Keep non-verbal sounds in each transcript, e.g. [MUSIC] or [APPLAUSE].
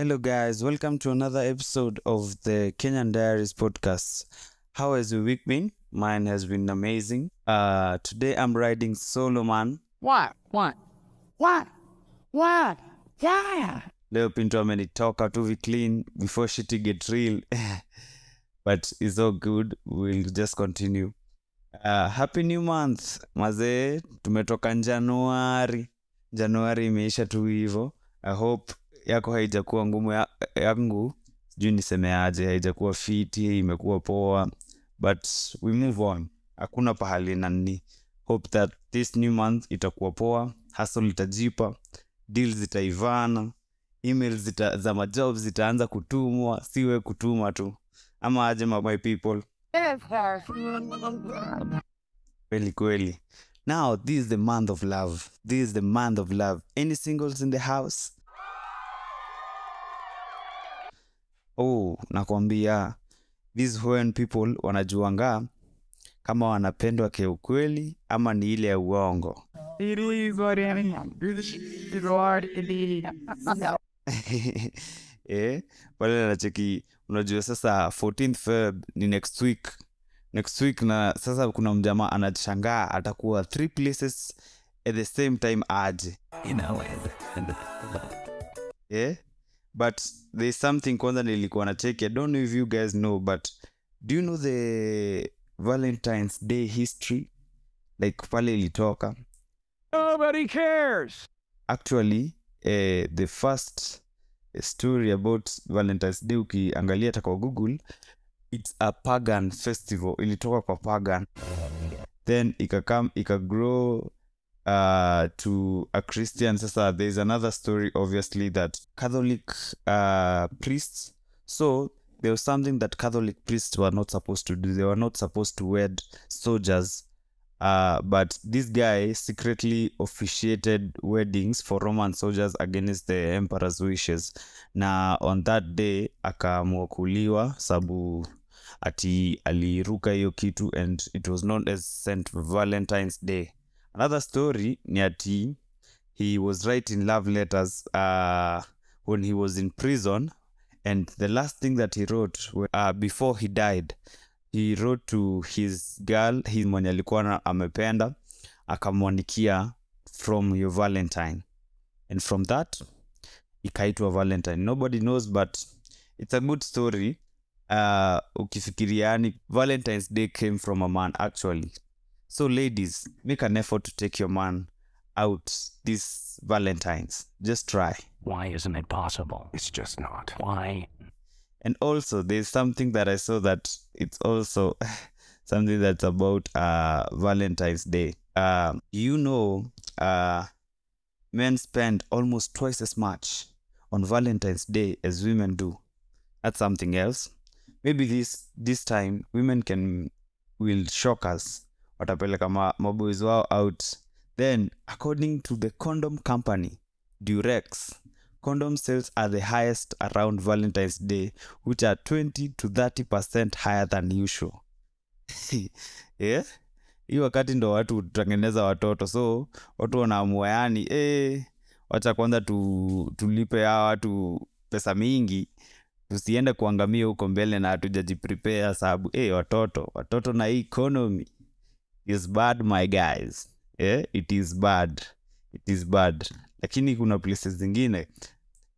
Hello, guys. Welcome to another episode of the Kenyan Diaries podcast. How has your week been? Mine has been amazing. Uh, today I'm riding solo, man. What? What? What? What? Yeah. Leo Pinto amenitoka to be clean before shit get real. [LAUGHS] but it's all good. We'll just continue. Uh, happy new month mazee, tumetoka Januari. Januari imeisha tu hivo. I hope yako haijakuwa ngumu ya, yangu sijui nisemeaje, haijakuwa fiti, imekuwa poa, but we move on. Hakuna pahali nani. Hope that this new month itakuwa poa, hasl itajipa, deal zitaivana, email zita, za majob zitaanza kutumwa, siwe kutuma tu, ama aje my people. Kweli kweli. Now this is the month of love. This is the month of love. Any singles in the house? Oh, nakwambia these when people wanajuanga kama wanapendwa kiukweli ama ni ile ya uongo. [LAUGHS] Eh, pale nacheki unajua sasa 14th Feb ni next week. Next week na sasa kuna mjamaa anashangaa atakuwa three places at the same time aje. Inaweza yeah but there's something kwanza nilikuwa na cheki i don't know if you guys know but do you know the valentines day history? Like pale ilitoka. Nobody cares. actually eh, the first story about valentines day ukiangalia hata kwa google its a pagan festival. Ilitoka kwa pagan. Then ikakam ikagrow uh, to a christian. Sasa there's another story obviously that catholic uh, priests. So there was something that catholic priests were not supposed to do. They were not supposed to wed soldiers. Uh, but this guy secretly officiated weddings for roman soldiers against the emperor's wishes. Na on that day akaamua kuliwa sabu ati aliruka hiyo kitu and it was known as st valentines day another story ni ati he was writing love letters uh, when he was in prison and the last thing that he wrote uh, before he died he wrote to his girl his mwenye alikuwa amependa akamwandikia from your valentine. And from that ikaitwa valentine. Nobody knows but it's a good story. Uh, ukifikiria yani valentines day came from a man actually so ladies make an effort to take your man out this valentines just try Why isn't it possible? It's just not. Why? and also there's something that i saw that it's also [LAUGHS] something that's about uh valentine's day um you know uh men spend almost twice as much on valentine's day as women do that's something else maybe this this time women can will shock us watapeleka ma, maboys wao out. Then according to the condom company durex condom sales are the highest around valentine's day which are 20 to 30 percent higher than usual. Yeah? [LAUGHS] hii wakati ndo watu hutengeneza watoto so watu wanaamua yani eh, wacha kwanza tu, tulipe hawa watu pesa mingi tusiende kuangamia huko mbele na hatujajiprepare sababu eh, watoto watoto na economy is bad my guys. Yeah? it is bad. It is bad. Lakini kuna places zingine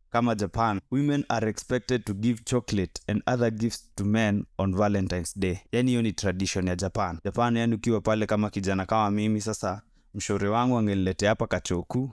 kama japan women are expected to give chocolate and other gifts to men on valentines day. Yani hiyo ni tradition ya japan. Japan yani ukiwa pale kama kijana kama mimi sasa mshauri wangu angeniletea hapa kachoku.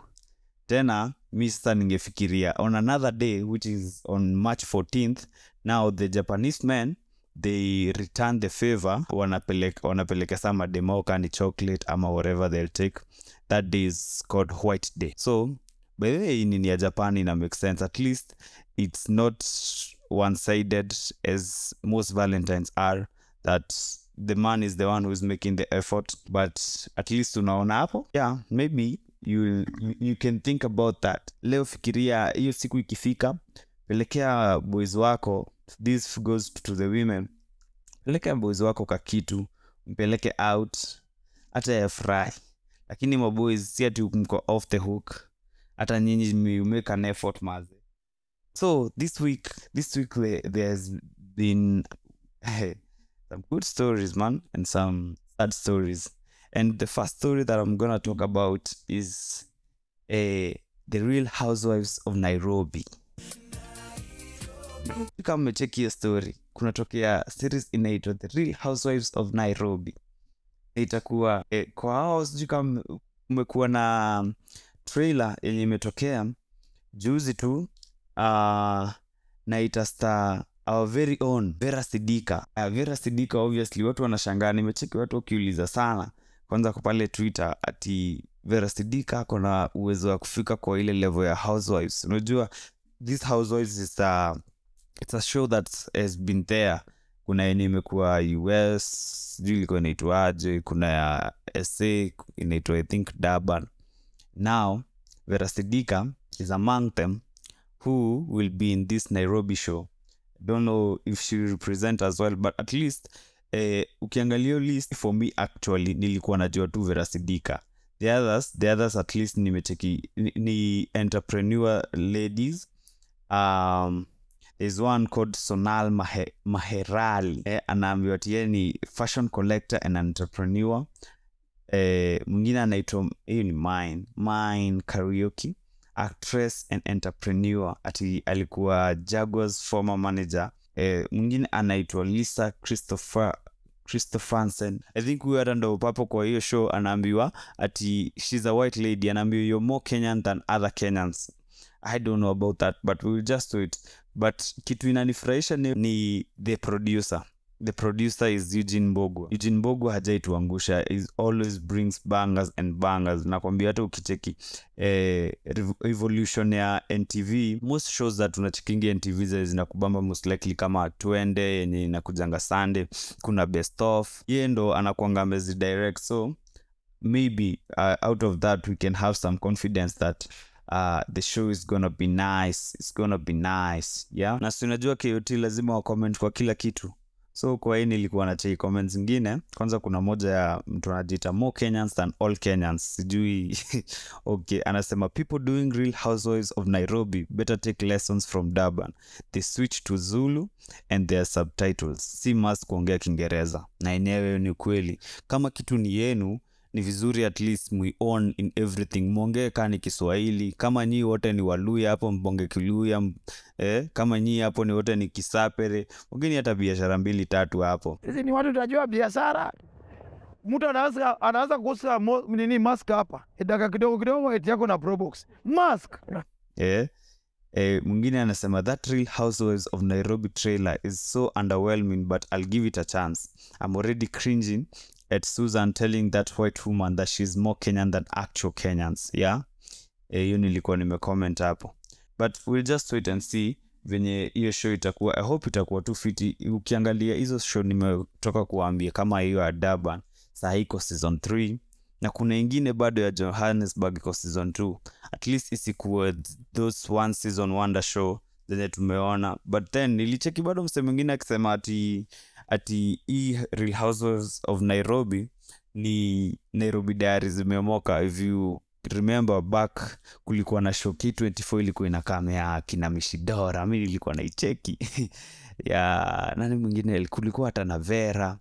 Tena mi sasa ningefikiria on another day which is on march 14th now the japanese men they return the favor wanapeleka wanapeleka sama demo chocolate ama whatever they'll take. That day is called white day. So by the way nini ya japan ina make sense. At least it's not one sided as most valentines are that the man is the one who's making the effort but at least unaona hapo. Yeah maybe you, you can think about that. Leo fikiria hiyo siku ikifika pelekea boys wako this goes to the women. Peleke boys wako kakitu mpeleke out hata yafurahi lakini maboys si ati mko off the hook hata nyinyi you make an effort maze. So this week this week there, there's been some good stories man and some sad stories. And the first story that i'm gonna talk about is uh, the real housewives of nairobi kama mmecheki hiyo story kunatokea series inaitwa the real housewives of nairobi. Itakuwa eh, kwa hao sijui kama umekuwa na trailer yenye imetokea juzi tu uh, naita star our very own vera sidika. Uh, vera sidika obviously watu wanashangaa. Nimecheki watu wakiuliza sana kwanza kwa pale twitter ati vera sidika ako na uwezo wa kufika kwa ile level ya housewives. Unajua this housewives is a, it's a show that has been there. Kuna yenye imekuwa us sijui ilikuwa inaitwaje kuna ya sa inaitwa i think durban. Now vera sidika is among them who will be in this nairobi show. Don't know if she represent as well but at least eh, ukiangalia list for me actually nilikuwa najua tu vera sidika. The others the others at least nimecheki ni, ni entrepreneur ladies um, there's one called sonal Mahe, maherali. Eh, anaambiwa ati yeye ni fashion collector and entrepreneur. Eh, mwingine anaitwa hiyo ni mine mine karaoke actress and entrepreneur. Ati alikuwa jaguars former manager. Eh, mwingine anaitwa lisa christopher christopherson. I think huyo hata ndo papo kwa hiyo show anaambiwa ati shes a white lady. Anaambiwa you're more kenyan than other kenyans. I don't know about that but we'll just do it but kitu inanifurahisha ni, ni the producer. The producer is eugene mbogwa. Eugene mbogwa hajaituangusha. Is always brings bangers and bangers. Nakwambia hata ukicheki eh, Revolution ya ntv most shows that unachekingi ntv zenye zinakubamba most likely kama twende yenye inakujanga sunday kuna best of. Yeye ndo anakuanga amezi direct. So maybe uh, out of that we can have some confidence that uh, the show is gonna be nice it's gonna be nice yeah? Na si unajua kot lazima wacomment kwa kila kitu. So kwa hii nilikuwa na cheki comments zingine. Kwanza kuna moja ya mtu anajiita more kenyans than all kenyans. Sijui [LAUGHS] okay anasema people doing real housewives of nairobi better take lessons from durban. They switch to zulu and their subtitles. Si mas kuongea kiingereza. Na enyewe ni kweli. Kama kitu ni yenu ni vizuri at least on in everything mwongee kaa ni kiswahili kama nyii wote ni waluya hapo mbonge kiluya eh, kama nyii hapo ni wote ni kisapere mwingine hata biashara mbili tatu hapo Sisi ni watu tunajua biashara. Mtu anaweza anaweza kuuza nini mask hapa. Dakika kidogo kidogo eti yako na Probox. Mask. eh, eh, mwingine anasema that real housewives of nairobi trailer is so underwhelming but i'll give it a chance i'm already cringing at susan telling that white woman that she's more kenyan than actual kenyans yeah? Hiyo e, nilikuwa nimecomment hapo. But we'll just wait and see venye hiyo show itakuwa. I hope itakuwa tu fiti. Ukiangalia hizo show nimetoka kuwaambia kama hiyo ya saa iko season 3 na kuna ingine bado ya johannesburg iko season 2 at least isikuwe those one season wonder show zenye tumeona. But then nilicheki bado msee mwingine akisema ati ati hii real houses of nairobi ni nairobi diaries zimeomoka. If you remember back kulikuwa na shoki k24 ilikuwa inakamea kina mishidora mi nilikuwa naicheki. [LAUGHS] Ya nani mwingine kulikuwa hata na vera.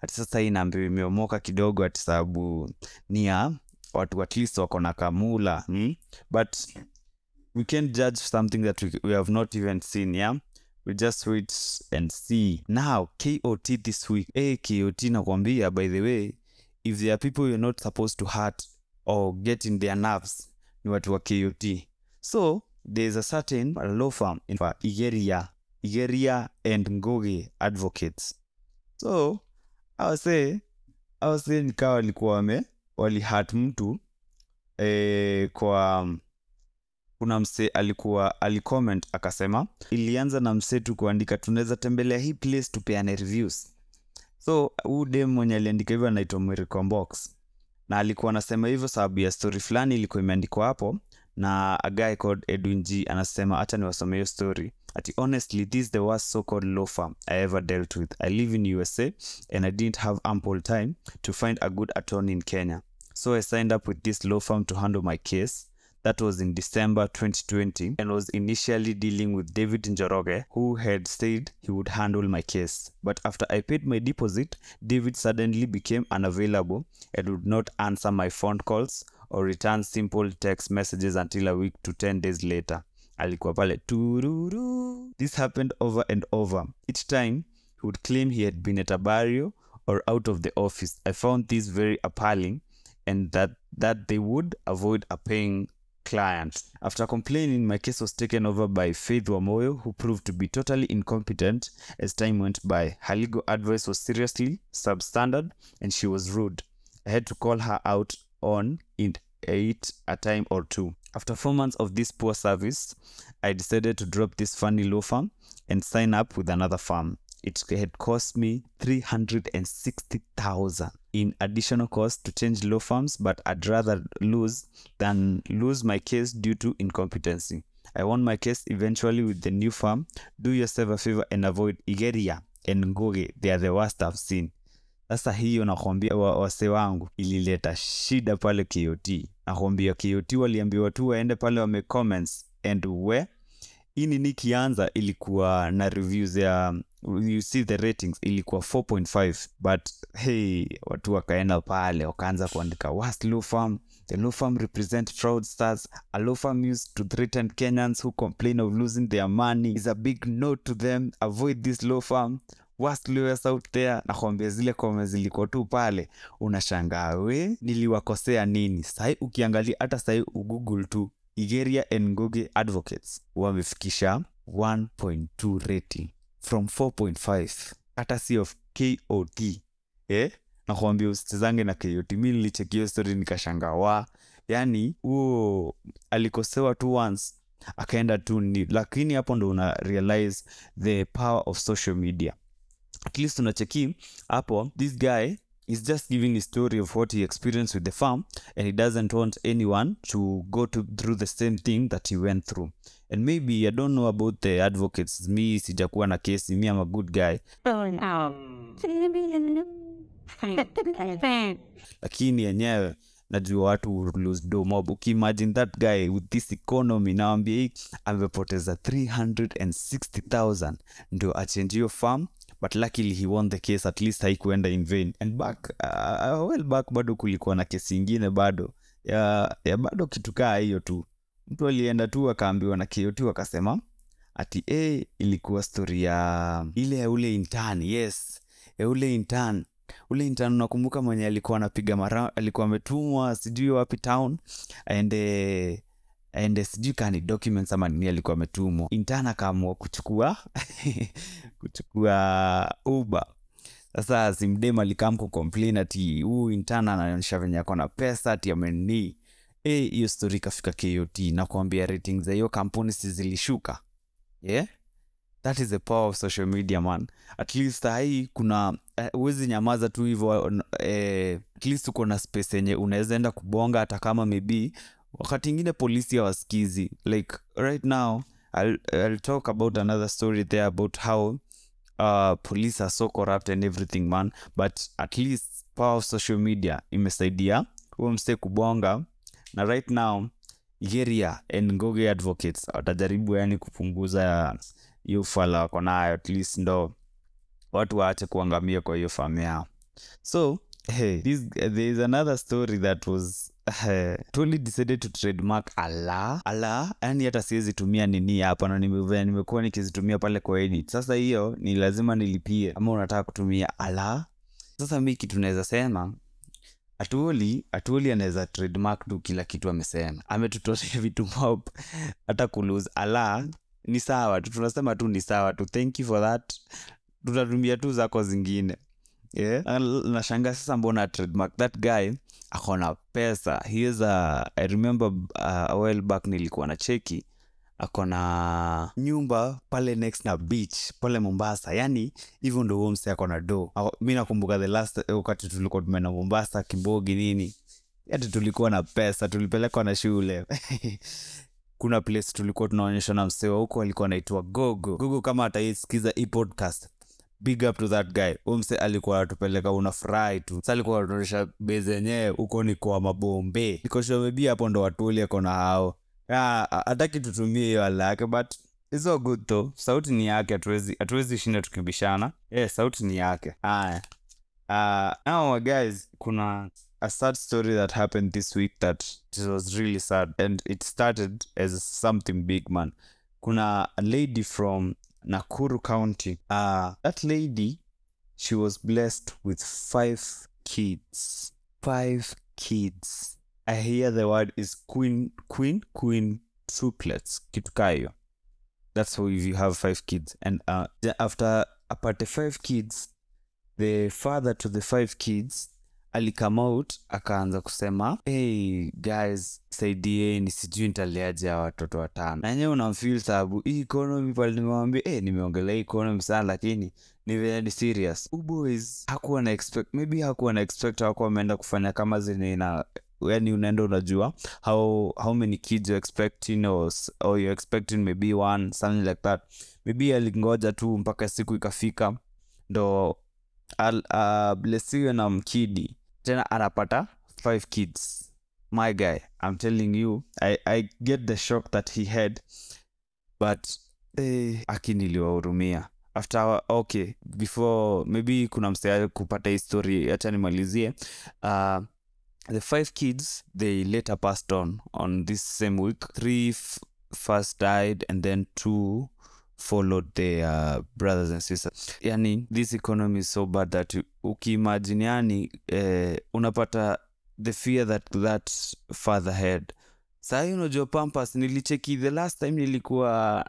Hati sasa hii naambiwa imeomoka kidogo hati sababu ni ya watu at wako na kamula. Hmm? but we can judge something that we, we have not even seen yeah we just wait and see. Now kot this week. Hey, kot nakwambia by the way if there are people you're not supposed to hurt or get in their nerves ni watu wa kot so there's a certain law firm in igeria igeria and ngoge advocates. So awase awase nikawa walikuwa wame walihat mtu eh, kwa kuna mse alikuwa alicomment akasema ilianza na msetu kuandika tunaweza tembelea hii place tupeane reviews. So huu dem mwenye aliandika hivyo anaitwa mwirikombox na alikuwa anasema hivyo sababu ya story fulani ilikuwa imeandikwa hapo na a guy called edwin g anasema hacha niwasome hiyo story. Ati honestly this is the worst so called law firm i ever dealt with. I live in usa and i didn't have ample time to find a good attorney in kenya. So i signed up with this law firm to handle my case that was in December 2020 and was initially dealing with David Njoroge, who had said he would handle my case. But after I paid my deposit, David suddenly became unavailable and would not answer my phone calls or return simple text messages until a week to 10 days later. Alikuwa pale tururu. This happened over and over. Each time, he would claim he had been at a barrio or out of the office. I found this very appalling and that, that they would avoid a paying client. After complaining, my case was taken over by Faith Wamoyo, who proved to be totally incompetent as time went by. Her legal advice was seriously substandard and she was rude. I had to call her out on it it a time or two. After four months of this poor service, I decided to drop this funny law firm and sign up with another firm. It had cost me 360,000 in additional cost to change law firms, but I'd rather lose than lose my case due to incompetency. I won my case eventually with the new firm. Do yourself a favor and avoid Igeria and Ngoge. They are the worst I've seen. Sasa hiyo nakwambia wase wangu ilileta shida pale KOT. Nakwambia KOT waliambiwa tu waende pale wame comments and we hii nini kianza ilikuwa na reviews ya you see the ratings ilikuwa 4.5 but hey watu wakaenda pale wakaanza kuandika worst law firm? The law firm represent fraudsters a law firm used to threaten kenyans who complain of losing their money. Is a big no to them. Avoid this law firm. Worst lawyers out there. Nakwambia zile kome zilikuwa tu pale. Unashangaa we niliwakosea nini? Sahi ukiangalia hata sahii ugoogle tu igeria ngoge advocates wamefikisha 1.2 rating from 4.5 courtesy of kot eh? nakwambia usitizange na kot mi nilichekio story nikashangaa wa? Yani huo alikosewa tu once akaenda tu ni lakini hapo ndo una realize the power of social media. At least unacheki hapo this guy is just giving a story of what he experienced with the farm and he doesn't want anyone to go to, through the same thing that he went through. And maybe i don't know about the advocates. Me sijakuwa na kesi. Me i'm a good guy. [LAUGHS] Lakini yenyewe najua watu will lose do mob. Ukiimagine that guy with this economy nawambia hii amepoteza 360000 ndio achange hiyo farm but luckily he won the case at least haikuenda in vain. And back uh, well back bado kulikuwa na kesi ingine bado. Ya, ya bado kitu hiyo tu. Mtu alienda tu akaambiwa na KOT akasema ati e, ilikuwa stori ya ile ya ule intern yes ya ule intern ule intern nakumbuka mwenye alikuwa anapiga mara alikuwa ametumwa sijui wapi town aende aende sijui kani documents ama nini alikuwa ametumwa. Intern akaamua kuchukua [LAUGHS] kuchukua uber. Sasa simdem alikam kucomplain ati huu intern anaonyesha venye ako na pesa ati amenii e story ikafika kot nakuambia rating za hiyo kampuni si zilishuka yeah that is the power of social media man. At least sahii kuna huwezi nyamaza tu hivyo uh, at least uko na space yenye unaweza enda kubonga hata kama maybe wakati ingine polisi hawasikizi like right now I'll, I'll talk about another story there about how uh, police are so corrupt and everything man. But at least power of social media imesaidia huo mse kubonga. Na right now Igeria and Ngoge advocates watajaribu yani kupunguza hiyo fala wako nayo at least ndo watu waache kuangamia kwa hiyo famu yao. So hey, this, there is another story that was uh, decided to trademark ala ala yani hata siwezi tumia nini hapa na nime- nimekuwa nikizitumia pale kwa edit. Sasa hiyo ni lazima nilipie ama unataka kutumia ala. Sasa miki tunaweza sema atuoli atuoli anaweza trademark tu kila kitu amesema. Ametutolea [LAUGHS] vitu mob hata kuluse ala ni sawa tu tunasema tu ni sawa tu. Thank you for that. Tutatumia tu zako zingine. Yeah? nashanga sasa mbona trademark that guy akona pesa. He is a, i remember uh, a while back nilikuwa na cheki akona nyumba pale next na beach pale mombasa. Yani hivyo ndo huo akona do mi nakumbuka the last eh, wakati tulikuwa tumeenda mombasa kimbogi nini. Hati tulikuwa na pesa tulipelekwa na shule [LAUGHS] kuna place tulikuwa tunaonyesha na msewa huko alikuwa anaitwa gogo. Gogo kama ataisikiza hii podcast big up to that guy. Umse alikuwa anatupeleka unafurahi tu. Sa alikuwa anatuonyesha base huko ni kwa mabombe. Nikoshomebi hapo ndo watuli ako na hao. Ah, hataki tutumie hiyo ala yake but it's good though. Sauti ni yake hatuwezi hatuwezi shinda tukibishana yeah, sauti ni yake. Haya. Uh, now guys kuna a sad story that happened this week that was really sad. And it started as something big man. Kuna a lady from nakuru county. Uh, that lady she was blessed with five kids. Five kids. I hear the word is queen queen queen triplets kitukayo that's how if you have five kids. And uh, after apart the five kids the father to the five kids alikame out akaanza kusema hey guys saidieni sijui nitaliaje ya watoto watano. Nanyewe unamfil sababu hii economy pale nimewambia hey, nimeongelea economy sana lakini ni ni serious. Uboys hakuwa na expect maybe hakuwa na expect hakuwa wameenda kufanya kama ina yani unaenda unajua how how many kids you expecting or, or you expecting maybe one something like that. Maybe alingoja tu mpaka siku ikafika ndo uh, blesiwe na mkidi tena anapata five kids. My guy i'm telling you i, I get the shock that he had but eh, aki after okay before maybe kuna msea kupata histori hacha nimalizie. Uh, the five kids they later passed on on this same week. Three f- first died and then two followed their brothers and sisters. Yani this economy is so bad that ukiimagine yani eh, unapata the fear that that father had sahii unajua pampas nilicheki the last time nilikuwa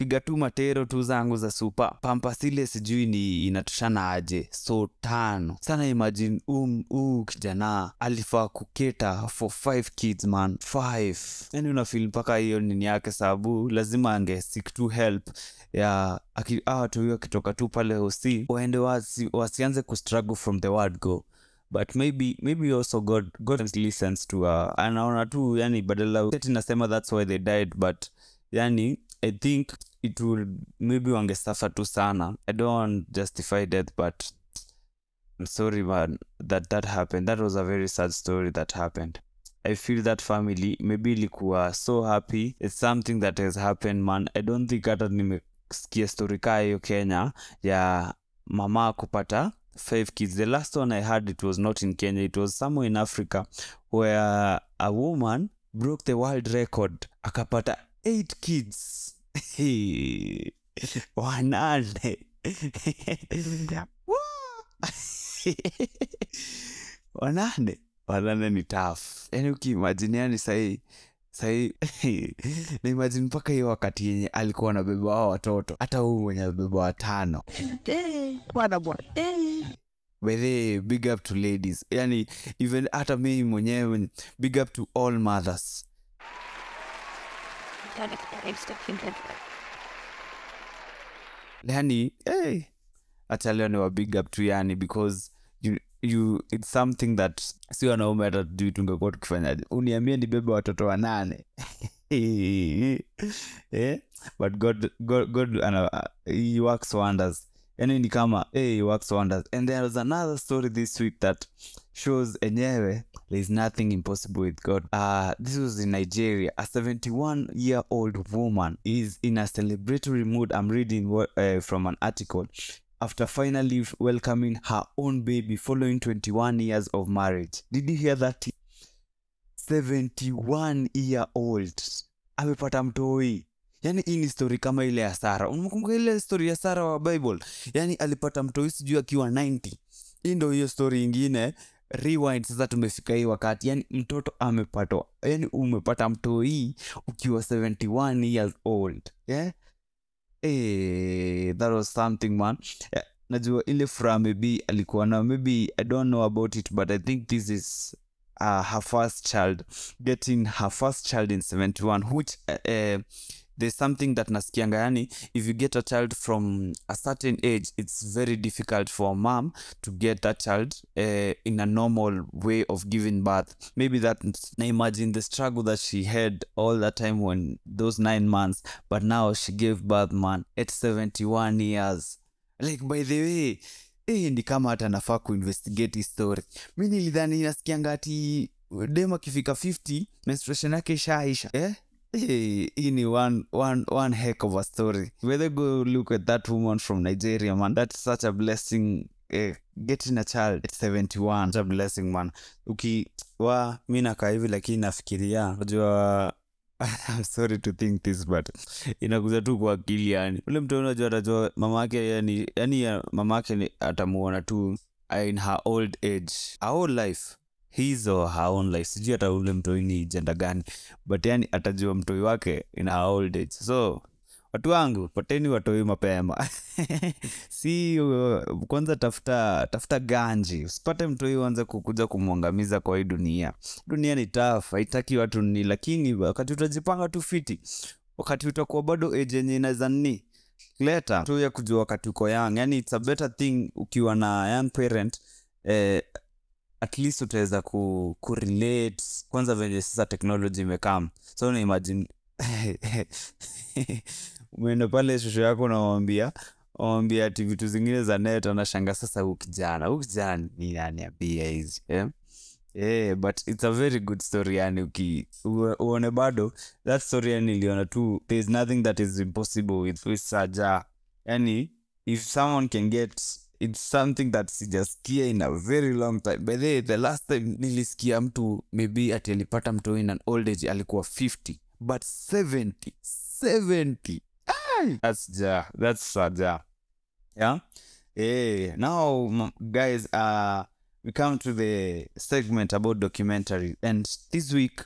napiga tu matero tu zangu za supa. Pampas ile sijui ni inatoshana aje. So tano. Sana imagine um uu kijana. Alifaa kuketa for five kids man. Five. Yani unafil mpaka hiyo nini yake sababu lazima ange seek to help ya aki- hawa hiyo akitoka tu pale hosi waende wasi, wasianze kustruggle from the word go. But maybe maybe also god god listens to uh, anaona tu yani badala nasema that's why they died but yani i think it will maybe wangesuffer tu sana. I don't want justify death but i'm sorry man that that happened. That was a very sad story that happened. I feel that family maybe ilikuwa so happy. It's something that has happened man. I don't think hata nimesikia story kaa hiyo kenya ya mama kupata five kids. The last one i had it was not in kenya it was somewhere in africa where a woman broke the world record akapata eight kids wanane wanane wanane ni taf yani ukiimajini yani sahii sahii naimajini mpaka hiyo wakati yenye alikuwa anabeba wao watoto. Hata huu mwenye abeba watano. Bwana bwana. Whether big up to ladies. Yani even hata mimi mwenyewe big up to all mothers yani hey, hata leo ni wa big up tu yani because you, you it's something that si wanaume hata tujui tungekuwa tukifanyaje. Uniambie nibebe watoto wanane. [LAUGHS] Eh? but god, god, god ana, he works wonders yani ni kama hey, works wonders. And there was another story this week that shows enyewe there nothing impossible with god. Uh, this was in nigeria. A 71 year old woman is in a celebratory mood. I'm reading uh, from an article. After finally welcoming her own baby following 21 years of marriage. Did you hear that? 71 year old amepata mtoi yani hii ni story kama ile ya sara unakumbuka ile story ya sara wa bible? Yani alipata mtoi sijui akiwa 90 hii ndio hiyo story ingine. Rewind sasa tumefika hii wakati. Yani mtoto amepatwa. Yani umepata mtoi ukiwa 71 years old. Yeah? Eh, that was something man. Yeah, najua ile furaha maybe alikuwa na maybe i don't know about it but i think this is uh, her first child. Getting her first child in 71 which uh, uh, there's something that nasikianga yani if you get a child from a certain age it's very difficult for a mom to get that child uh, in a normal way of giving birth. Maybe that na imagine the struggle that she had all that time when those nine months but now she gave birth man at 71 years. Like by the way eh, ni kama hata nafaa kuinvestigate history mi nilidhani nasikianga ati dem akifika 50 menstruation yake ishaisha eh? Hey, hii ni one, heck of a story. Whether go look at that woman from nigeria man that's such a blessing eh, getting a child at 71 such a blessing man. Ukiwa mi nakaa hivi lakini nafikiria najua [LAUGHS] I'm sorry to think this but inakuza tu kwa akili yani. Ule mtu unajua atajua mama yake yani yani ya- mama yake atamuona tu in her old age. Our life his haonli sijui hata ule mtoi ni jenda gani but yani atajua mtoi wake in old age. So watu wangu poteni watoi mapema. [LAUGHS] Si uh, kwanza tafuta tafuta ganji. Usipate mtoi uanze kukuja kumwangamiza kwa hii dunia. Dunia ni taf haitaki watu ni lakini wakati utajipanga tu fiti wakati utakuwa bado age yenye inaweza nni leta tu ya kujua wakati uko young. Yani it's a better thing ukiwa na young parent eh, at least utaweza ku, kurelate kwanza venye sasa technology imekam so una imagine [LAUGHS] umeenda pale shosho yako unawambia wambia ati vitu zingine za net anashanga sasa huu kijana huu kijana ni naniambia hizi eh? Yeah, but it's a very good story yani uki uone bado that story yani iliona tu there's nothing that is impossible with saja yani if someone can get it's something that sijaskia in a very long time. By the, the last time nilisikia mtu maybe ati alipata mtu in an old age alikuwa 50 but 70 70 Ay! that's ja that's saja yeah? Hey now guys uh we come to the segment about documentary. And this week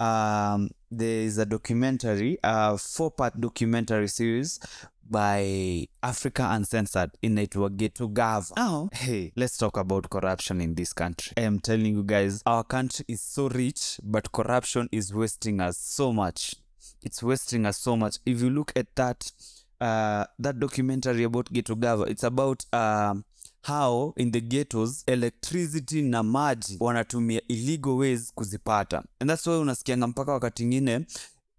um there is a documentary a four part documentary series by africa uncensored. Inaitwa geto gava. Now hey let's talk about corruption in this country. I am telling you guys our country is so rich but corruption is wasting us so much. It's wasting us so much. If you look at that uh that documentary about ghetto gava it's about um how in the ghettos electricity na maji wanatumia illegal ways kuzipata. And that's why unasikianga mpaka wakati ingine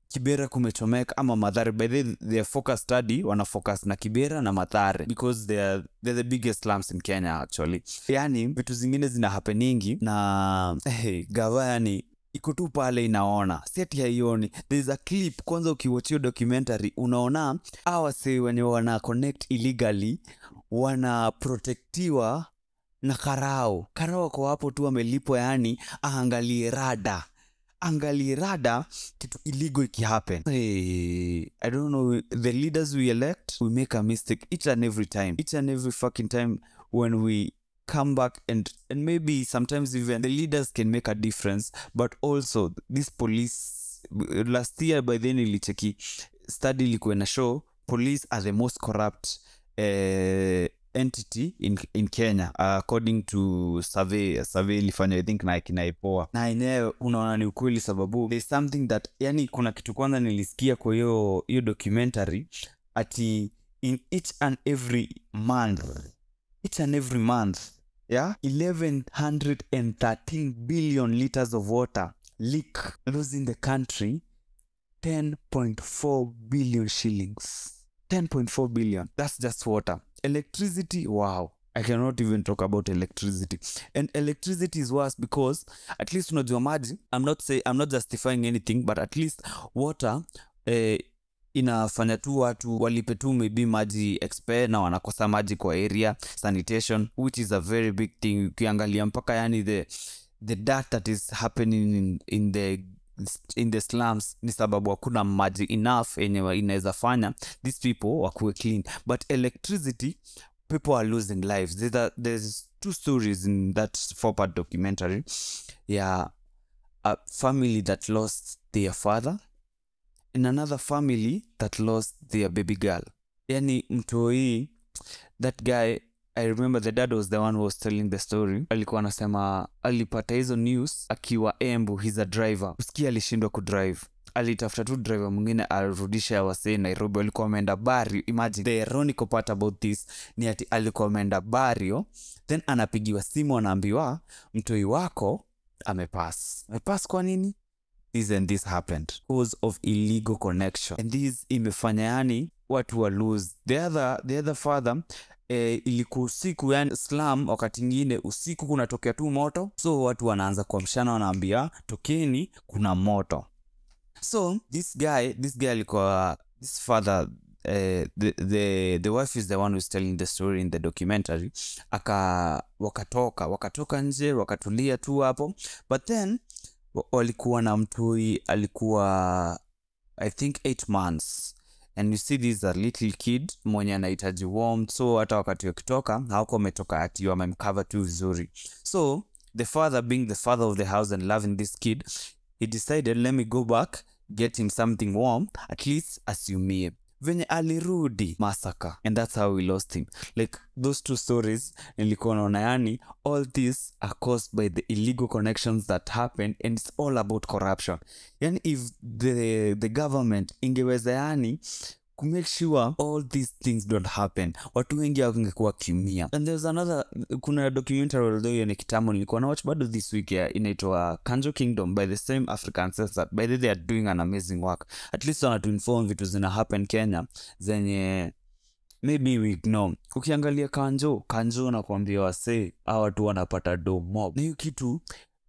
kibera kumechomeka ama Mathare. by the their focus study wana focus na kibera na Mathare because they're, they're the biggest slums in kenya actually. Yani vitu zingine zina happeningi na hey, gava yani iko tu pale inaona. Seti haioni. Thereis a clip kwanza ukiwachio documentary unaona awase wenye wana connect illegally wanaprotektiwa na karao. Karao ako hapo tu amelipwa yani aangalie rada. Angalie rada kitu illegal ikihappen hey, i don't know the leaders we elect we make a mistake each and every time. Each and every fucking time when we come back and and maybe sometimes even the leaders can make a difference but also this police last year by then ilicheki study ilikuwa na show police are the most corrupt uh, entity in, in kenya uh, according to survey survey ilifanywa i think na kinaipoa na enyewe unaona ni ukweli sababu there's something that yani kuna kitu kwanza nilisikia kwa hiyo hiyo documentary ati in each and every month each and every month yeah 1113 billion liters of water leak losing the country 10.4 billion shillings 10.4 billion. That's just water. Electricity wow. I cannot even talk about electricity. And electricity is worse because at least unajua maji i'm not say i'm not justifying anything but at least water eh, inafanya tu watu walipe tu maybe maji expire na wanakosa maji kwa area sanitation which is a very big thing. Ukiangalia mpaka yani the the dirt that is happening in, in the in the slums ni sababu hakuna maji enough yenye inaweza fanya these people wakuwe clean. But electricity people are losing lives. There's, a, there's two stories in that four part documentary yeah a family that lost their father and another family that lost their baby girl. Yani mtoi that guy i remember the dad was the one who was telling the story. Alikuwa anasema alipata hizo news akiwa embu he's a driver. Kusikia alishindwa kudrive. Alitafuta tu driver mwingine arudisha wasee nairobi. Walikuwa wameenda bario imagine the ironical part about this ni ati alikuwa ameenda bario then anapigiwa simu anaambiwa mtoi wako amepas amepas kwa nini? This and this happened. Cause of illegal connection. And this imefanya yani watu wa lose the other, the other father eh, ilikuwa usiku yani slam wakati ingine usiku kunatokea tu moto. So watu wanaanza kuamshana wanaambia tokeni kuna moto. So this guy this guy alikuwa this father uh, the, the, the wife is the one who's telling the story in the documentary. Aka wakatoka wakatoka nje wakatulia tu hapo. But then walikuwa na mtui alikuwa i think eight months and you see this a little kid mwenye anahitaji warm so hata wakati wakitoka hawako wametoka ati wamemcover tu vizuri. So the father being the father of the house and loving this kid he decided let me go back get him something warm at least asiumie venye alirudi masaka. And that's how we lost him. Like those two stories nilikuwa naona yani all this are caused by the illegal connections that happen and it's all about corruption. Yani if the, the government ingeweza yani kumake sure all these things don't happen. Watu wengi wangekuwa kimia. And there's another kuna documentary although ni kitambo nilikuwa na watch bado this week inaitwa kanjo kingdom by the same african that by the they are doing an amazing work. At least wanatuinform vitu zina happen kenya zenye maybe we ignore. Ukiangalia kanjo kanjo nakwambia wasee a watu wanapata do mob. Na hiyo kitu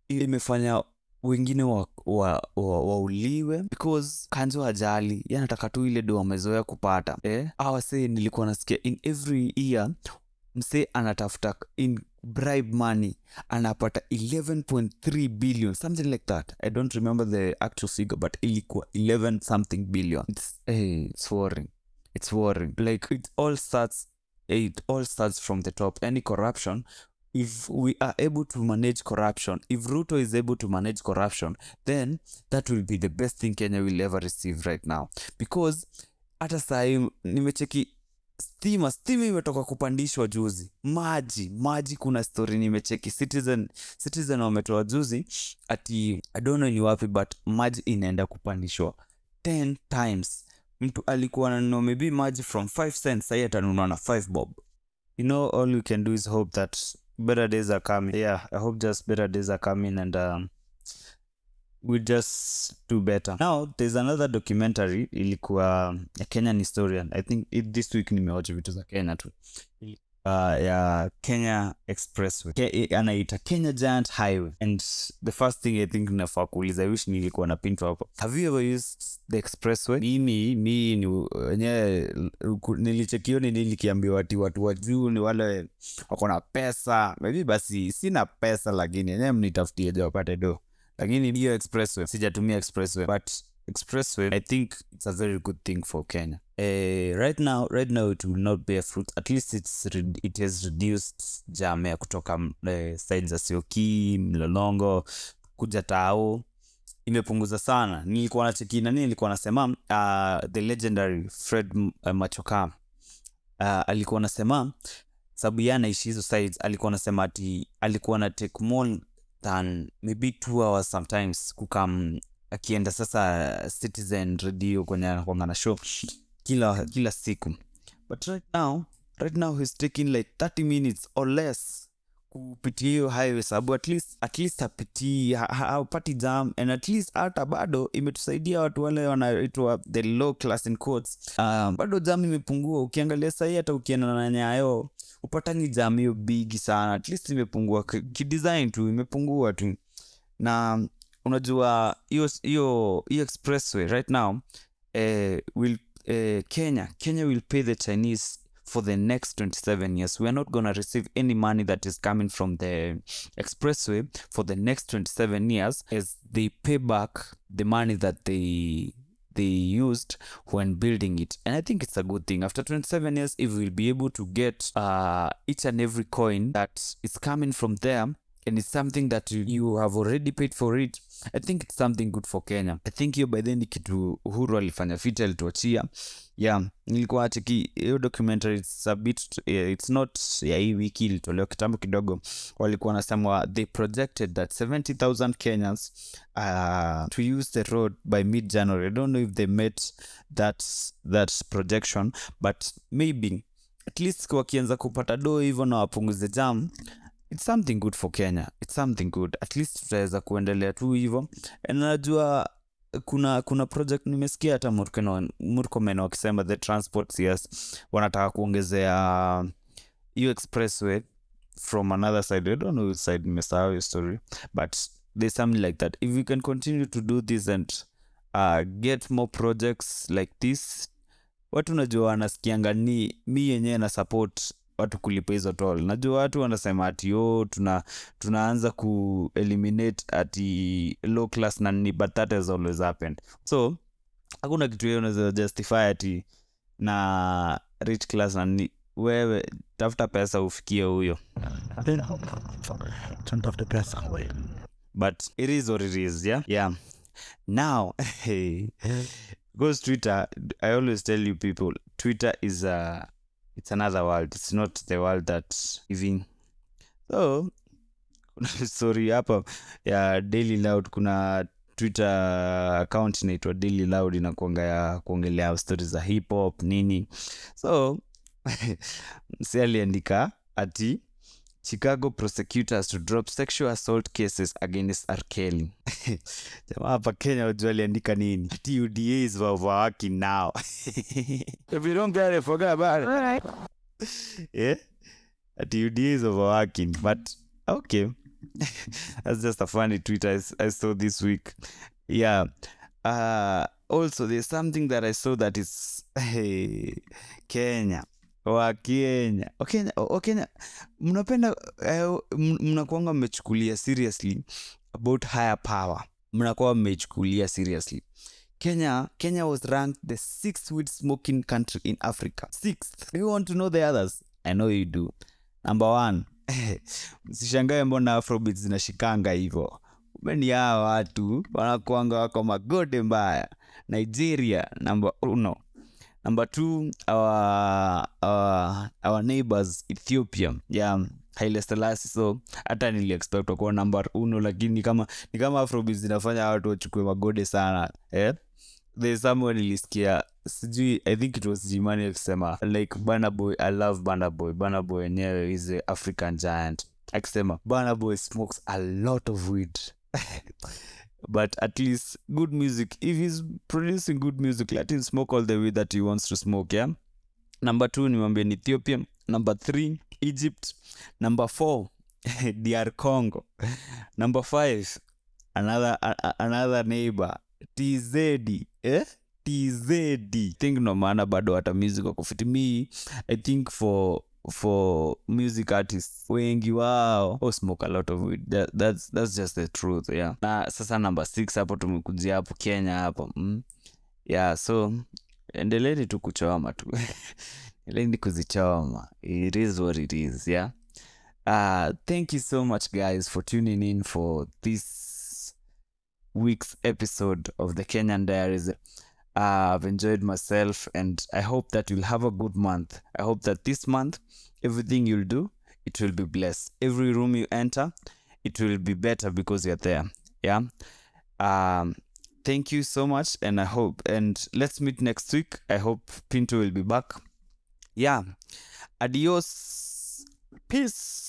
imefanya wengine wauliwe wa, wa, because kanjo hajali ye anataka tu ile do amezoea kupata. Eh? awase nilikuwa nasikia in every year msee anatafuta in bribe money anapata 11.3 billion something like that. I don't remember the actual figure but ilikuwa 11 something billion. It's, hey, it's worrying. It's worrying. Like it all starts it all starts from the top. Any corruption if we are able to manage corruption if ruto is able to manage corruption then that will be the best thing kenya will ever receive right now. Because hata sahii nimecheki stima stima imetoka kupandishwa juzi. Maji maji kuna story nimecheki. Citizen citizen wametoa juzi ati i don't know ni wapi but maji inaenda kupandishwa 10 times. Mtu alikuwa nanunua maybe maji from 5 cents sahii atanunua na 5 bob. You know all you can do is hope that better days are coming. Yeah i hope just better days are coming and um, we just do better. Now there's another documentary ilikuwa a kenyan historian. I think it, this week nimewatch vitu za kenya tu uh, ya kenya expressway. Ke, anaita kenya giant highway. And the first thing i think nafaa kuuliza wish nilikuwa na pinto hapo. Have you ever used the expressway? Mimi mi ni wenyewe nilichekioni nilikiambiwa ati watu wa juu ni wale wako na pesa. Maybe basi sina pesa lakini enyewe mnitafutie jawapate do. Lakini hiyo expressway sijatumia expressway but expressway. I think it's a very good thing for kenya. Uh, right now right now it will not bear fruit. At least it's it has reduced jam ya kutoka uh, side za sioki mlolongo kuja tao imepunguza sana. Nilikuwa nacheki nani nilikuwa nasema uh, the legendary fred uh, machoka. Uh, alikuwa nasema sababu ye anaishi hizo sides alikuwa nasema ati alikuwa na take more than maybe two hours sometimes kukam akienda sasa citizen radio kwenye anakwanga na show kila kila siku. But right now right now he's taking like 30 minutes or less kupitia hiyo highway sababu at least at least apitii haupati jam and at least hata bado imetusaidia watu wale wanaitwa the low class in quotes. Um, bado jam imepungua. Ukiangalia sahii hata ukienda na nyayo upatani jam hiyo bigi sana. At least imepungua. Kidesign tu imepungua tu. Na unajua hiyo hiyo expressway right now eh, will eh, kenya kenya will pay the chinese for the next 27 years. We are not going to receive any money that is coming from the expressway for the next 27 years as they pay back the money that they they used when building it. And i think it's a good thing. After 27 years if we'll be able to get uh, each and every coin that is coming from there and it's something that you, you have already paid for it i think it's something good for kenya. I think hiyo by then kitu uhuru alifanya fit alituachia. Yeah nilikuwa cheki hiyo documentary it's a bit uh, it's not ya hii wiki ilitolewa kitambo kidogo. Walikuwa wanasema they projected that 70000 kenyans uh, to use the road by mid january i don't know if they met that that projection but maybe at least wakianza kupata doo hivyo na wapunguze jam it's something good for kenya. It's something good. At least tutaweza kuendelea tu hivyo. Najua kuna kuna project nimesikia hata Murkomen- wakisema the transport yes wanataka kuongezea hiyo expressway from another side. I don't know which side nimesahau hiyo story but there's something like that. If we can continue to do this and uh, get more projects like this watu najua wanasikianga ni mi yenyewe na support watu kulipa hizo toll. Najua watu wanasema ati o tuna tunaanza ku eliminate ati low class na nini but that has always happened. So hakuna kitu hiyo unaweza justify ati na rich class na nini. Wewe tafuta pesa ufikie huyo. Tafuta pesa. But it is what it is yeah? Yeah. Now [LAUGHS] hey, because twitter. I always tell you people twitter is a it's another world. It's not the world that living so kuna [LAUGHS] story hapa ya daily loud. Kuna twitter account inaitwa daily loud inakuanga ya kuongelea stori za hip hop nini. So [LAUGHS] msi aliandika ati Chicago prosecutors to drop sexual assault cases against R. Kelly. [LAUGHS] Jamaa hapa Kenya wajua aliandika nini? Ati UDA is overworking now. [LAUGHS] if you don't get it forget about it yeah? Ati UDA is overworking. But okay. [LAUGHS] That's just a funny tweet I, I saw this week. Yeah. Uh, also, there's something that I saw that is hey, Kenya. Wakenya. Wakenya, Wakenya mnapenda eh, mnakuanga mmechukulia seriously about higher power. Mnakuwa mmeichukulia seriously. Kenya kenya was ranked the sixth weed smoking country in africa. Sixth. Do you want to know the others? I know you do. Number one. [LAUGHS] Msishangae mbona afrobit zinashikanga hivyo meni hawa watu wanakuanga wako magode mbaya. Nigeria number uno number two our, our, our neighbors ethiopia. Yeah Haile so hata niliexpect kuwa number uno lakini ni kama ni kama afrobeats zinafanya watu wachukue magode sana eh? there's someone nilisikia sijui i think it was jimani akisema like bana boy i love bana boy. Bana boy enyewe is a african giant. Akisema bana boy smokes a lot of weed [LAUGHS] but at least good music if he's producing good music let him smoke all the way that he wants to smoke yeah? Number two nimwambia ni ethiopia. Number three egypt. Number four [LAUGHS] dr congo. Number five another a- another neighbor tzd eh? tzd think no maana bado hata music wakufiti me i think for for music artists wengi wao. Oh, smoke a lot of weed. That, that's, that's just the truth yeah. Na sasa number six hapo tumekujia hapo kenya hapo mm? yeah so endeleni tu kuchoma tu. [LAUGHS] Endeleni kuzichoma. It is what it is yeah. Uh thank you so much guys for tuning in for this week's episode of the kenyan diaries uh, i've enjoyed myself and i hope that you'll have a good month. I hope that this month everything you'll do it will be blessed. Every room you enter it will be better because you're there yeah? Um thank you so much and i hope and let's meet next week. I hope pinto will be back. Yeah. Adios. Peace